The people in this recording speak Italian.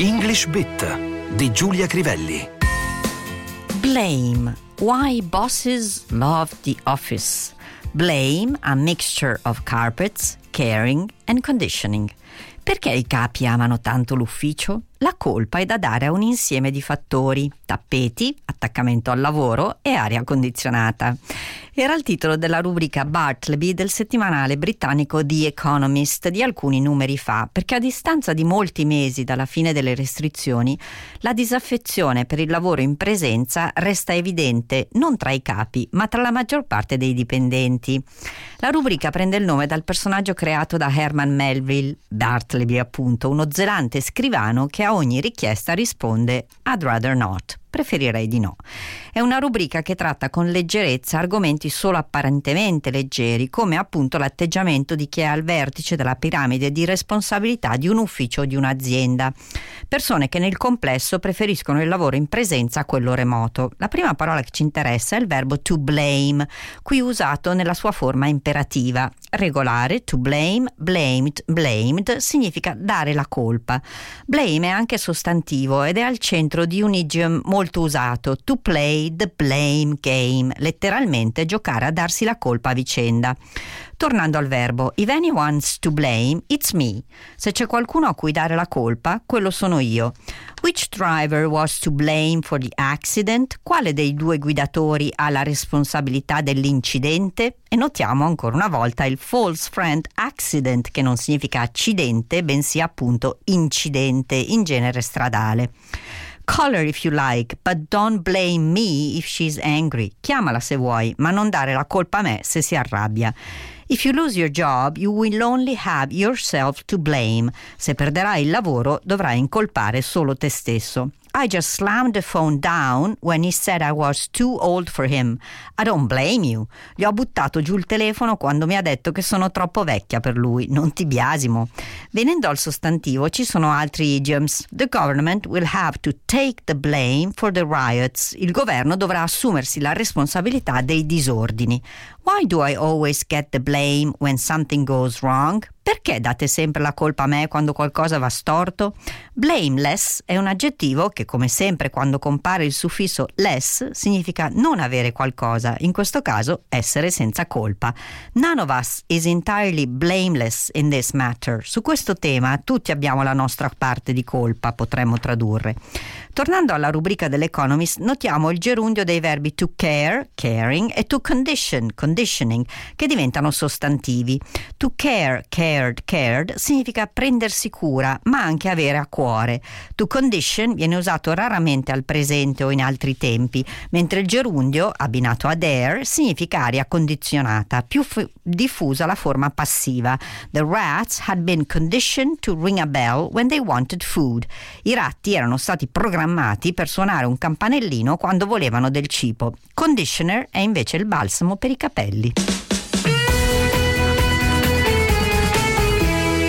English Bit di Giulia Crivelli. Blame. Why bosses love the office. Blame, a mixture of carpets, caring and conditioning. Perché i capi amano tanto l'ufficio? La colpa è da dare a un insieme di fattori: tappeti, attaccamento al lavoro e aria condizionata. Era il titolo della rubrica Bartleby del settimanale britannico The Economist di alcuni numeri fa, perché a distanza di molti mesi dalla fine delle restrizioni, la disaffezione per il lavoro in presenza resta evidente non tra i capi, ma tra la maggior parte dei dipendenti. La rubrica prende il nome dal personaggio creato da Herman Melville, Bartleby appunto, uno zelante scrivano che ogni richiesta risponde I'd rather not preferirei di no. È una rubrica che tratta con leggerezza argomenti solo apparentemente leggeri, come appunto l'atteggiamento di chi è al vertice della piramide di responsabilità di un ufficio o di un'azienda. Persone che nel complesso preferiscono il lavoro in presenza a quello remoto. La prima parola che ci interessa è il verbo to blame, qui usato nella sua forma imperativa. Regolare, to blame, blamed, blamed significa dare la colpa. Blame è anche sostantivo ed è al centro di un idiom molto usato, to play the blame game, letteralmente giocare a darsi la colpa a vicenda. Tornando al verbo, if anyone's to blame, it's me. Se c'è qualcuno a cui dare la colpa, quello sono io. Which driver was to blame for the accident? Quale dei due guidatori ha la responsabilità dell'incidente? E notiamo ancora una volta il false friend accident, che non significa accidente, bensì appunto incidente, in genere stradale. Her if you like, but don't blame me if she's angry. Chiamala se vuoi, ma non dare la colpa a me se si arrabbia. If you lose your job, you will only have yourself to blame. Se perderai il lavoro, dovrai incolpare solo te stesso. I just slammed the phone down when he said I was too old for him. I don't blame you. Gli ho buttato giù il telefono quando mi ha detto che sono troppo vecchia per lui. Non ti biasimo. Venendo al sostantivo, ci sono altri idioms. The government will have to take the blame for the riots. Il governo dovrà assumersi la responsabilità dei disordini. Why do I always get the blame when something goes wrong? Perché date sempre la colpa a me quando qualcosa va storto? Blameless è un aggettivo che, come sempre quando compare il suffisso less, significa non avere qualcosa, in questo caso essere senza colpa. None of us is entirely blameless in this matter. Su questo tema tutti abbiamo la nostra parte di colpa, potremmo tradurre. Tornando alla rubrica dell'Economist, notiamo il gerundio dei verbi to care, caring, e to condition, conditioning, che diventano sostantivi. To care, cared, cared significa prendersi cura, ma anche avere a cuore. To condition viene usato raramente al presente o in altri tempi, mentre il gerundio, abbinato ad air, significa aria condizionata, più f- diffusa la forma passiva. The rats had been conditioned to ring a bell when they wanted food. I ratti erano stati programmati per suonare un campanellino quando volevano del cibo. Conditioner è invece il balsamo per i capelli. Cappelli.